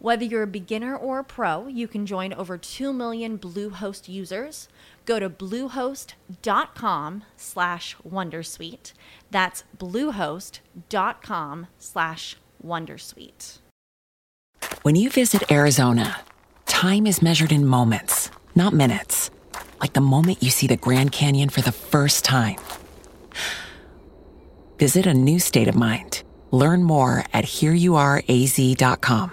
Whether you're a beginner or a pro, you can join over 2 million Bluehost users. Go to bluehost.com slash wondersuite. That's bluehost.com slash wondersuite. When you visit Arizona, time is measured in moments, not minutes. Like the moment you see the Grand Canyon for the first time. Visit a new state of mind. Learn more at hereyouareaz.com.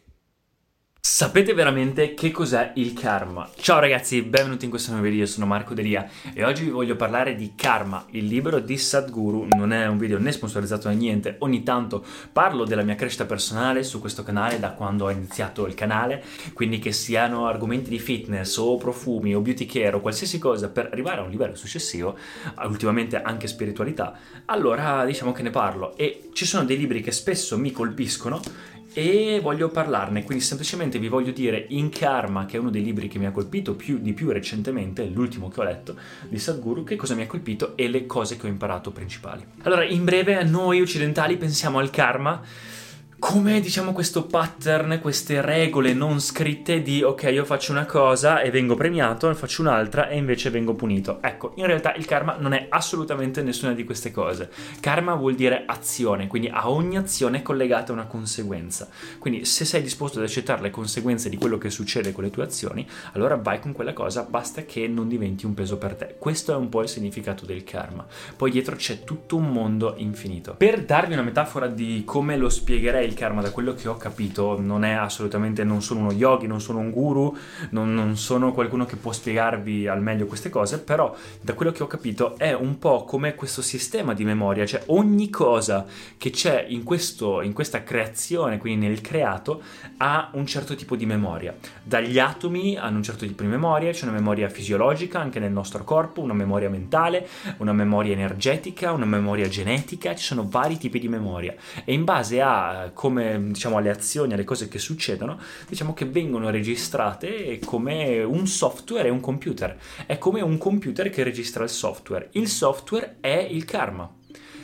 Sapete veramente che cos'è il karma? Ciao ragazzi, benvenuti in questo nuovo video, sono Marco Delia e oggi vi voglio parlare di Karma, il libro di Sadhguru. Non è un video né sponsorizzato da niente, ogni tanto parlo della mia crescita personale su questo canale da quando ho iniziato il canale, quindi che siano argomenti di fitness o profumi o beauty care o qualsiasi cosa per arrivare a un livello successivo, ultimamente anche spiritualità, allora diciamo che ne parlo e ci sono dei libri che spesso mi colpiscono e voglio parlarne, quindi semplicemente vi voglio dire in Karma, che è uno dei libri che mi ha colpito più, di più recentemente, l'ultimo che ho letto di Sadhguru, che cosa mi ha colpito e le cose che ho imparato principali. Allora, in breve, noi occidentali pensiamo al karma come diciamo questo pattern, queste regole non scritte di ok io faccio una cosa e vengo premiato, ne faccio un'altra e invece vengo punito. Ecco, in realtà il karma non è assolutamente nessuna di queste cose. Karma vuol dire azione, quindi a ogni azione è collegata una conseguenza. Quindi se sei disposto ad accettare le conseguenze di quello che succede con le tue azioni, allora vai con quella cosa, basta che non diventi un peso per te. Questo è un po' il significato del karma. Poi dietro c'è tutto un mondo infinito. Per darvi una metafora di come lo spiegherei il karma, da quello che ho capito, non è assolutamente, non sono uno yogi, non sono un guru, non, non, sono qualcuno che può spiegarvi al meglio queste cose, però da quello che ho capito è un po' come questo sistema di memoria, cioè ogni cosa che c'è in, questo, in questa creazione, quindi nel creato, ha un certo tipo di memoria. Dagli atomi hanno un certo tipo di memoria, c'è una memoria fisiologica anche nel nostro corpo, una memoria mentale, una memoria energetica, una memoria genetica, ci sono vari tipi di memoria e in base a come diciamo alle azioni, alle cose che succedono, diciamo che vengono registrate come un software e un computer. È come un computer che registra il software. Il software è il karma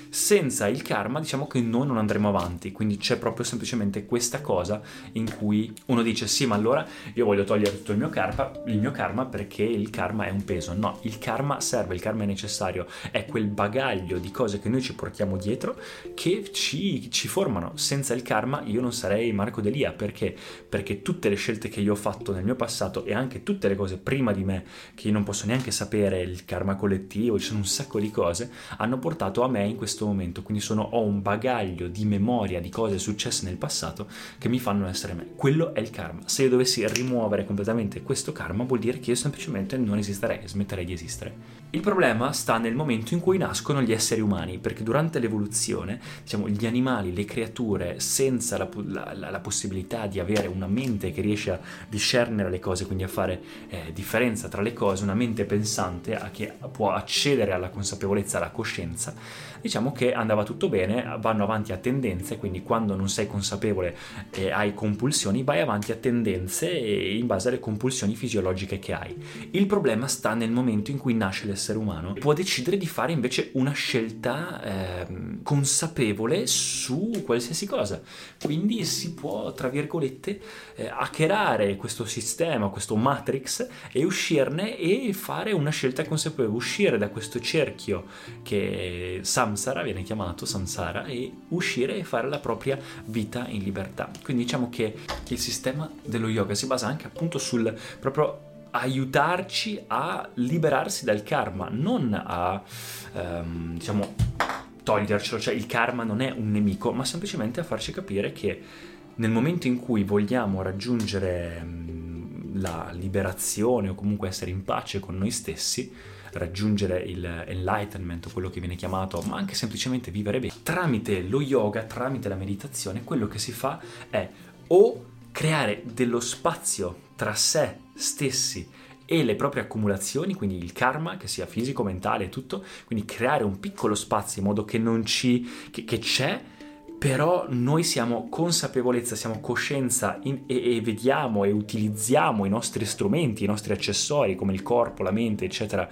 senza il karma diciamo che noi non andremo avanti, quindi c'è proprio semplicemente questa cosa in cui uno dice sì ma allora io voglio togliere tutto il mio karma, il mio karma perché il karma è un peso, no, il karma serve, il karma è necessario, è quel bagaglio di cose che noi ci portiamo dietro che ci, ci formano, senza il karma io non sarei Marco Delia, perché? Perché tutte le scelte che io ho fatto nel mio passato e anche tutte le cose prima di me che io non posso neanche sapere, il karma collettivo, ci sono un sacco di cose, hanno portato a me in questo momento, quindi sono, ho un bagaglio di memoria di cose successe nel passato che mi fanno essere me. Quello è il karma. Se io dovessi rimuovere completamente questo karma, vuol dire che io semplicemente non esisterei, smetterei di esistere. Il problema sta nel momento in cui nascono gli esseri umani, perché durante l'evoluzione, diciamo, gli animali, le creature, senza la, la, la possibilità di avere una mente che riesce a discernere le cose, quindi a fare eh, differenza tra le cose, una mente pensante che può accedere alla consapevolezza, alla coscienza, diciamo che andava tutto bene, vanno avanti a tendenze, quindi quando non sei consapevole e hai compulsioni, vai avanti a tendenze in base alle compulsioni fisiologiche che hai. Il problema sta nel momento in cui nasce l'essere umano, può decidere di fare invece una scelta eh, consapevole su qualsiasi cosa. Quindi si può, tra virgolette, eh, hackerare questo sistema, questo matrix e uscirne e fare una scelta consapevole, uscire da questo cerchio che samsara viene chiamato samsara e uscire e fare la propria vita in libertà. Quindi diciamo che il sistema dello yoga si basa anche appunto sul proprio aiutarci a liberarsi dal karma, non a, ehm, diciamo, togliercelo, cioè il karma non è un nemico, ma semplicemente a farci capire che nel momento in cui vogliamo raggiungere mm, la liberazione o comunque essere in pace con noi stessi, raggiungere il enlightenment, quello che viene chiamato, ma anche semplicemente vivere bene, tramite lo yoga, tramite la meditazione, quello che si fa è o creare dello spazio tra sé stessi e le proprie accumulazioni, quindi il karma, che sia fisico, mentale e tutto, quindi creare un piccolo spazio in modo che non ci... che, che c'è, però noi siamo consapevolezza, siamo coscienza in, e, e, vediamo e utilizziamo i nostri strumenti, i nostri accessori come il corpo, la mente, eccetera,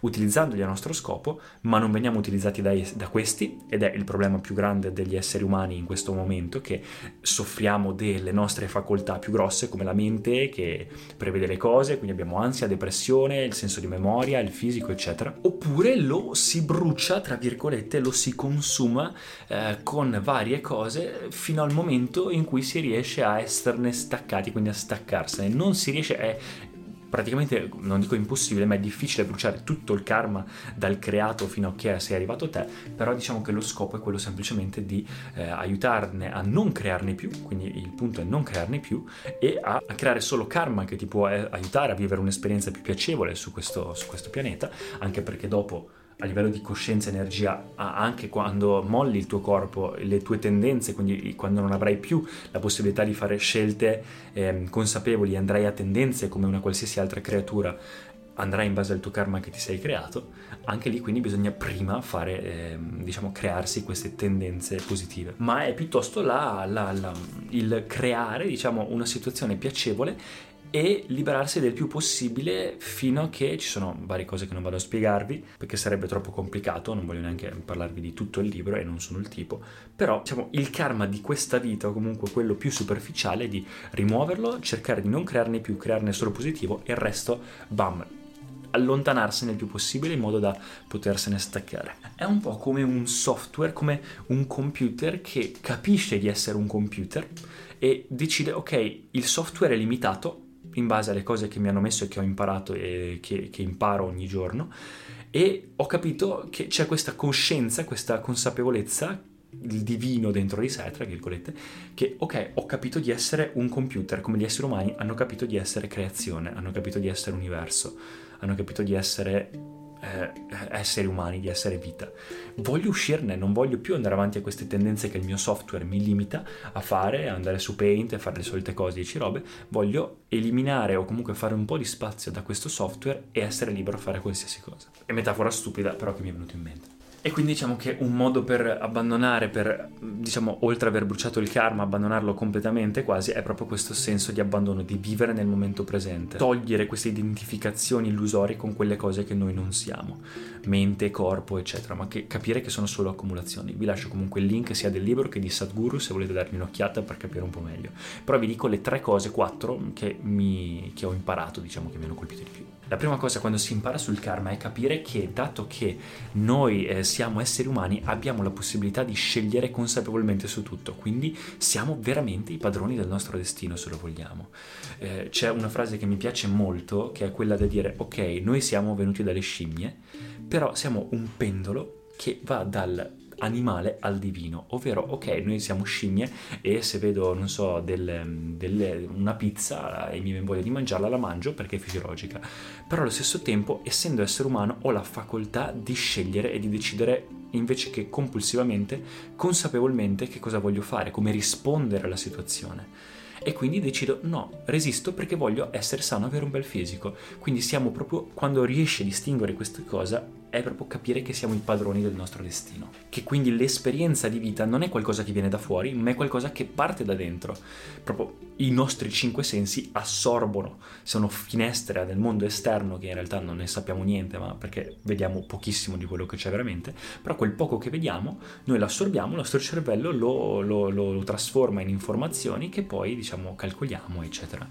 utilizzandoli a nostro scopo, ma non veniamo utilizzati da, da questi ed è il problema più grande degli esseri umani in questo momento che soffriamo delle nostre facoltà più grosse come la mente che prevede le cose, quindi abbiamo ansia, depressione, il senso di memoria, il fisico, eccetera, oppure lo si brucia, tra virgolette, lo si consuma eh, con vari varie cose fino al momento in cui si riesce a esserne staccati, quindi a staccarsene. Non si riesce, è praticamente, non dico impossibile, ma è difficile bruciare tutto il karma dal creato fino a che sei arrivato te, però diciamo che lo scopo è quello semplicemente di eh, aiutarne a non crearne più, quindi il punto è non crearne più e a, a creare solo karma che ti può eh, aiutare a vivere un'esperienza più piacevole su questo, su questo pianeta, anche perché dopo a livello di coscienza e energia anche quando molli il tuo corpo, le tue tendenze, quindi quando non avrai più la possibilità di fare scelte eh, consapevoli, andrai a tendenze come una qualsiasi altra creatura, andrai in base al tuo karma che ti sei creato, anche lì quindi bisogna prima fare, eh, diciamo, crearsi queste tendenze positive. Ma è piuttosto la, la, la, il creare, diciamo, una situazione piacevole e liberarsi del più possibile fino a che ci sono varie cose che non vado a spiegarvi perché sarebbe troppo complicato, non voglio neanche parlarvi di tutto il libro e non sono il tipo, però diciamo il karma di questa vita o comunque quello più superficiale è di rimuoverlo, cercare di non crearne più, crearne solo positivo e il resto, bam, allontanarsene il più possibile in modo da potersene staccare. È un po' come un software, come un computer che capisce di essere un computer e decide ok, il software è limitato, in base alle cose che mi hanno messo e che ho imparato e che, che imparo ogni giorno. E ho capito che c'è questa coscienza, questa consapevolezza il divino dentro di sé, tra virgolette, che ok, ho capito di essere un computer, come gli esseri umani hanno capito di essere creazione, hanno capito di essere universo, hanno capito di essere eh, esseri umani, di essere vita. Voglio uscirne, non voglio più andare avanti a queste tendenze che il mio software mi limita a fare, andare su Paint e fare le solite cose, 10 robe. Voglio eliminare o comunque fare un po' di spazio da questo software e essere libero a fare qualsiasi cosa. È metafora stupida, però che mi è venuto in mente. E quindi diciamo che un modo per abbandonare, per diciamo oltre aver bruciato il karma, abbandonarlo completamente quasi, è proprio questo senso di abbandono, di vivere nel momento presente, togliere queste identificazioni illusorie con quelle cose che noi non siamo, mente, corpo, eccetera, ma che capire che sono solo accumulazioni. Vi lascio comunque il link sia del libro che di Sadhguru se volete darmi un'occhiata per capire un po' meglio. Però vi dico le tre cose, quattro, che, mi, che ho imparato, diciamo che mi hanno colpito di più. La prima cosa quando si impara sul karma è capire che dato che noi eh, siamo esseri umani abbiamo la possibilità di scegliere consapevolmente su tutto, quindi siamo veramente i padroni del nostro destino se lo vogliamo. Eh, c'è una frase che mi piace molto che è quella da dire ok, noi siamo venuti dalle scimmie, però siamo un pendolo che va dal animale al divino, ovvero ok, noi siamo scimmie e se vedo, non so, del, del, una pizza e mi viene voglia di mangiarla, la mangio perché è fisiologica, però allo stesso tempo, essendo essere umano, ho la facoltà di scegliere e di decidere invece che compulsivamente, consapevolmente che cosa voglio fare, come rispondere alla situazione e quindi decido no, resisto perché voglio essere sano, avere un bel fisico. Quindi siamo proprio, quando riesci a distinguere questa cosa, è proprio capire che siamo i padroni del nostro destino. Che quindi l'esperienza di vita non è qualcosa che viene da fuori, ma è qualcosa che parte da dentro. Proprio i nostri cinque sensi assorbono, sono finestre del mondo esterno che in realtà non ne sappiamo niente, ma perché vediamo pochissimo di quello che c'è veramente, però quel poco che vediamo noi lo assorbiamo, il nostro cervello lo, lo, lo, lo trasforma in informazioni che poi diciamo calcoliamo, eccetera.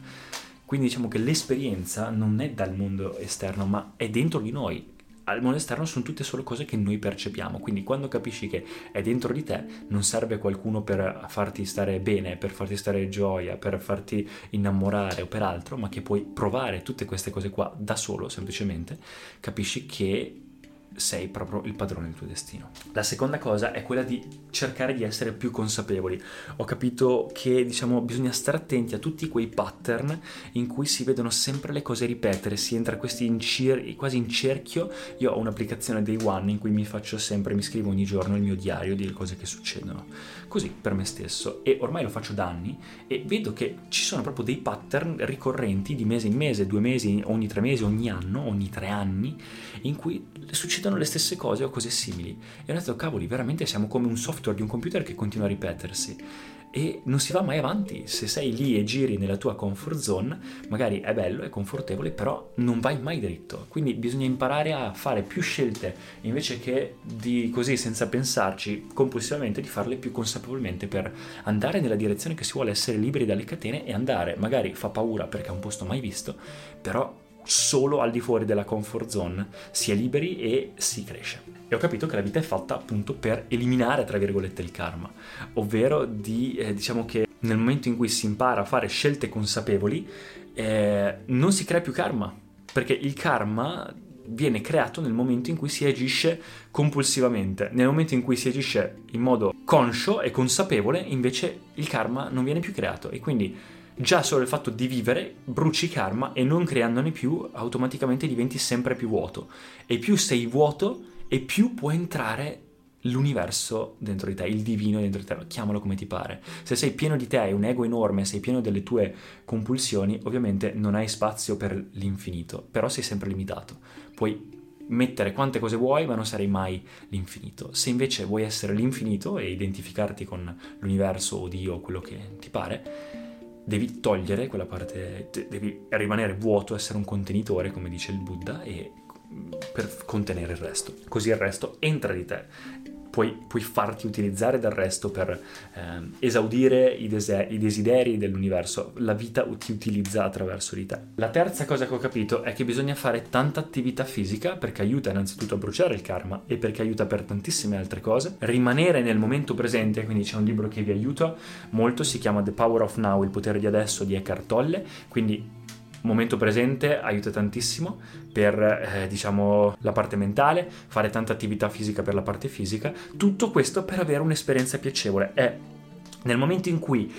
Quindi diciamo che l'esperienza non è dal mondo esterno, ma è dentro di noi al mondo esterno sono tutte solo cose che noi percepiamo, quindi quando capisci che è dentro di te non serve qualcuno per farti stare bene, per farti stare gioia, per farti innamorare o per altro, ma che puoi provare tutte queste cose qua da solo semplicemente, capisci che sei proprio il padrone del tuo destino. La seconda cosa è quella di cercare di essere più consapevoli. Ho capito che diciamo bisogna stare attenti a tutti quei pattern in cui si vedono sempre le cose ripetere, si entra questi in cir- quasi in cerchio. Io ho un'applicazione Day One in cui mi faccio sempre, mi scrivo ogni giorno il mio diario di cose che succedono. Così per me stesso e ormai lo faccio da anni e vedo che ci sono proprio dei pattern ricorrenti di mese in mese, due mesi, ogni tre mesi, ogni anno, ogni tre anni in cui succedono le stesse cose o cose simili. E ho detto, cavoli, veramente siamo come un software di un computer che continua a ripetersi. E non si va mai avanti. Se sei lì e giri nella tua comfort zone, magari è bello, è confortevole, però non vai mai dritto. Quindi bisogna imparare a fare più scelte invece che di così senza pensarci compulsivamente, di farle più consapevolmente per andare nella direzione che si vuole essere liberi dalle catene e andare. Magari fa paura perché è un posto mai visto, però solo al di fuori della comfort zone si è liberi e si cresce. E ho capito che la vita è fatta appunto per eliminare, tra virgolette, il karma, ovvero di, eh, diciamo che nel momento in cui si impara a fare scelte consapevoli, eh, non si crea più karma, perché il karma viene creato nel momento in cui si agisce compulsivamente. Nel momento in cui si agisce in modo conscio e consapevole, invece il karma non viene più creato e quindi già solo il fatto di vivere bruci karma e non creandone più automaticamente diventi sempre più vuoto e più sei vuoto e più può entrare l'universo dentro di te, il divino dentro di te, chiamalo come ti pare. Se sei pieno di te, hai un ego enorme, sei pieno delle tue compulsioni, ovviamente non hai spazio per l'infinito, però sei sempre limitato. Puoi mettere quante cose vuoi, ma non sarei mai l'infinito. Se invece vuoi essere l'infinito e identificarti con l'universo o Dio quello che ti pare, devi togliere quella parte, devi rimanere vuoto, essere un contenitore, come dice il Buddha, e per contenere il resto. Così il resto entra di te puoi, puoi farti utilizzare dal resto per eh, esaudire i, dese- i, desideri dell'universo. La vita ti utilizza attraverso di te. La terza cosa che ho capito è che bisogna fare tanta attività fisica perché aiuta innanzitutto a bruciare il karma e perché aiuta per tantissime altre cose. Rimanere nel momento presente, quindi c'è un libro che vi aiuta molto, si chiama The Power of Now, il potere di adesso di Eckhart Tolle, quindi momento presente aiuta tantissimo per eh, diciamo la parte mentale, fare tanta attività fisica per la parte fisica, tutto questo per avere un'esperienza piacevole. È nel momento in cui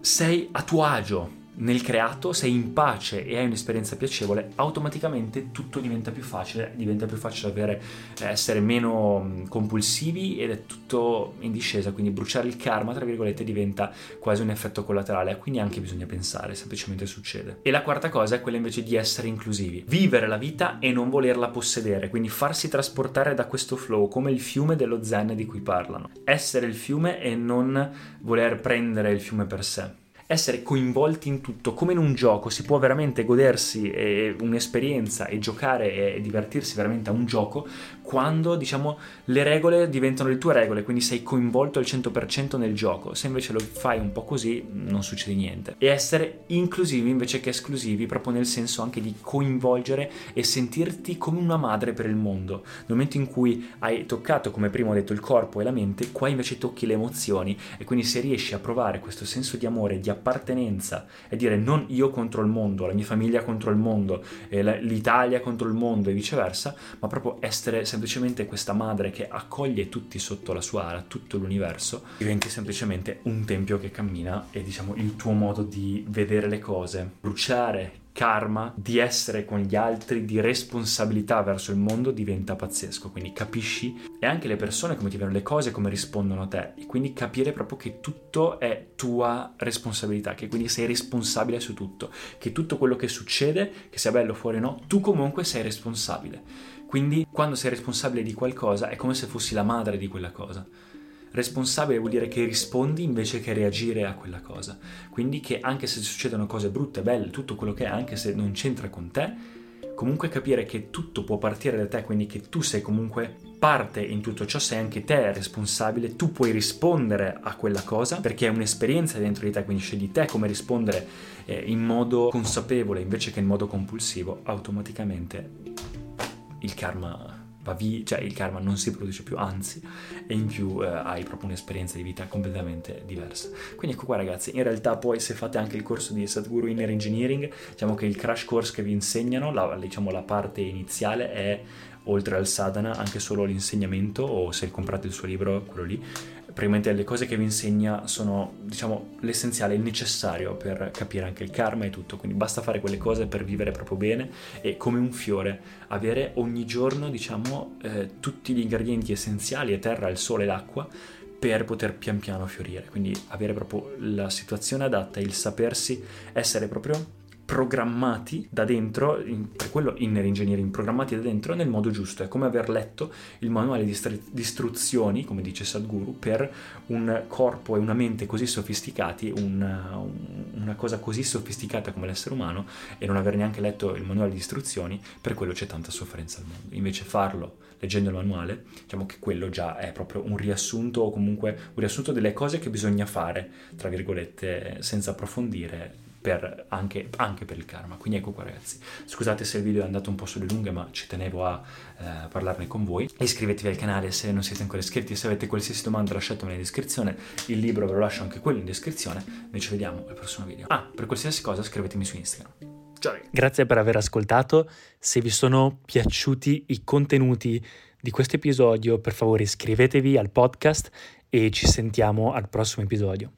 sei a tuo agio nel creato, sei in pace e hai un'esperienza piacevole, automaticamente tutto diventa più facile, diventa più facile avere, eh, essere meno compulsivi ed è tutto in discesa, quindi bruciare il karma, tra virgolette, diventa quasi un effetto collaterale, quindi anche bisogna pensare, semplicemente succede. E la quarta cosa è quella invece di essere inclusivi, vivere la vita e non volerla possedere, quindi farsi trasportare da questo flow, come il fiume dello zen di cui parlano. Essere il fiume e non voler prendere il fiume per sé essere coinvolti in tutto, come in un gioco, si può veramente godersi eh, un'esperienza e giocare e divertirsi veramente a un gioco quando diciamo le regole diventano le tue regole, quindi sei coinvolto al 100% nel gioco. Se invece lo fai un po' così non succede niente. E essere inclusivi invece che esclusivi, proprio nel senso anche di coinvolgere e sentirti come una madre per il mondo. Nel momento in cui hai toccato, come prima ho detto, il corpo e la mente, qua invece tocchi le emozioni e quindi se riesci a provare questo senso di amore, di appartenenza e dire non io contro il mondo, la mia famiglia contro il mondo, eh, l'Italia contro il mondo e viceversa, ma proprio essere semplicemente questa madre che accoglie tutti sotto la sua ala, tutto l'universo, diventi semplicemente un tempio che cammina e diciamo il tuo modo di vedere le cose, bruciare karma, di essere con gli altri, di responsabilità verso il mondo diventa pazzesco. Quindi capisci e anche le persone come ti vedono le cose, come rispondono a te. E quindi capire proprio che tutto è tua responsabilità, che quindi sei responsabile su tutto, che tutto quello che succede, che sia bello fuori o no, tu comunque sei responsabile. Quindi quando sei responsabile di qualcosa è come se fossi la madre di quella cosa. Responsabile vuol dire che rispondi invece che reagire a quella cosa. Quindi che anche se succedono cose brutte, belle, tutto quello che è, anche se non c'entra con te, comunque capire che tutto può partire da te, quindi che tu sei comunque parte in tutto ciò, sei anche te responsabile, tu puoi rispondere a quella cosa perché è un'esperienza dentro di te, quindi scegli te come rispondere eh, in modo consapevole invece che in modo compulsivo, automaticamente il karma va via, cioè il karma non si produce più, anzi, e in più eh, hai proprio un'esperienza di vita completamente diversa. Quindi ecco qua ragazzi, in realtà poi se fate anche il corso di Sadhguru Inner Engineering, diciamo che il crash course che vi insegnano, la, diciamo la parte iniziale è oltre al sadhana, anche solo l'insegnamento o se comprate il suo libro, quello lì, praticamente le cose che vi insegna sono, diciamo, l'essenziale, il necessario per capire anche il karma e tutto, quindi basta fare quelle cose per vivere proprio bene e come un fiore, avere ogni giorno, diciamo, eh, tutti gli ingredienti essenziali, terra, il sole, l'acqua, per poter pian piano fiorire, quindi avere proprio la situazione adatta, il sapersi essere proprio programmati da dentro, in, per quello inner engineering, programmati da dentro nel modo giusto. È come aver letto il manuale di, di istruzioni, come dice Sadhguru, per un corpo e una mente così sofisticati, una, una cosa così sofisticata come l'essere umano, e non aver neanche letto il manuale di istruzioni, per quello c'è tanta sofferenza al mondo. Invece farlo leggendo il manuale, diciamo che quello già è proprio un riassunto o comunque un riassunto delle cose che bisogna fare, tra virgolette, senza approfondire per, anche, anche, per il karma. Quindi ecco qua ragazzi, scusate se il video è andato un po' sulle lunghe ma ci tenevo a eh, parlarne con voi. Iscrivetevi al canale se non siete ancora iscritti, se avete qualsiasi domanda lasciatemela in descrizione, il libro ve lo lascio anche quello in descrizione, noi ci vediamo al prossimo video. Ah, per qualsiasi cosa scrivetemi su Instagram. Ciao. Grazie per aver ascoltato, se vi sono piaciuti i contenuti di questo episodio per favore iscrivetevi al podcast e ci sentiamo al prossimo episodio.